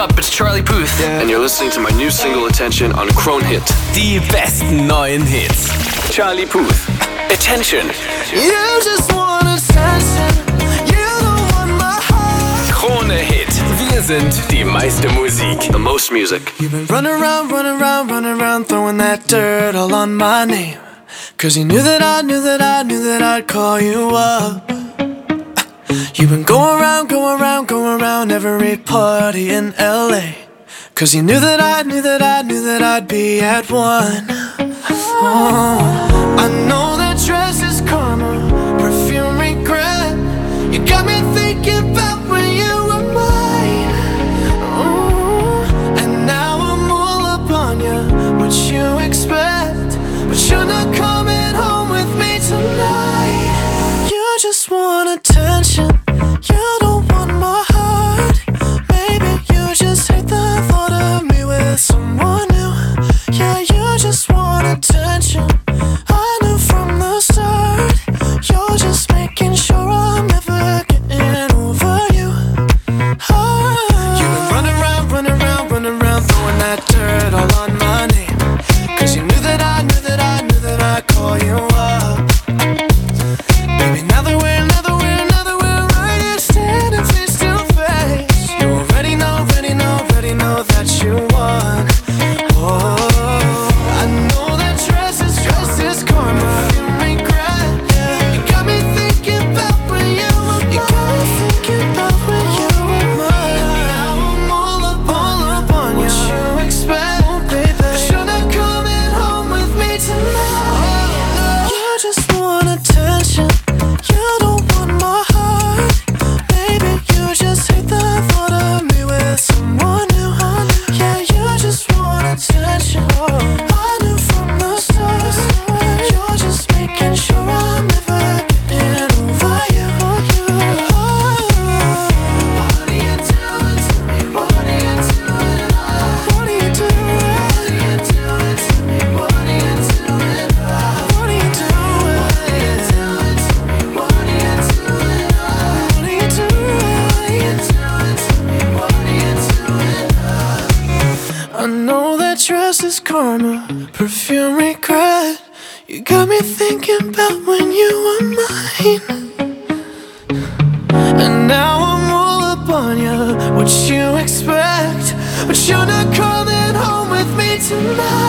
up? It's Charlie Puth. And you're listening to my new single Attention on Kronehit. Die besten neuen Hits. Charlie Puth. Attention. You just want attention. You don't want my heart. Krone Hit. Wir sind die meiste Musik. The most music. You've been running around, running around, running around, throwing that dirt all on my name. Cause you knew that I knew that I knew that I'd call you up. You've been going around, going around, going around every party in LA. Cause you knew that I knew that I knew that I'd be at one. Oh, I know that dress is dress is karma, perfume regret. You got me thinking about when you were mine. And now I'm all up on you. What you expect? But you're not coming home with me tonight.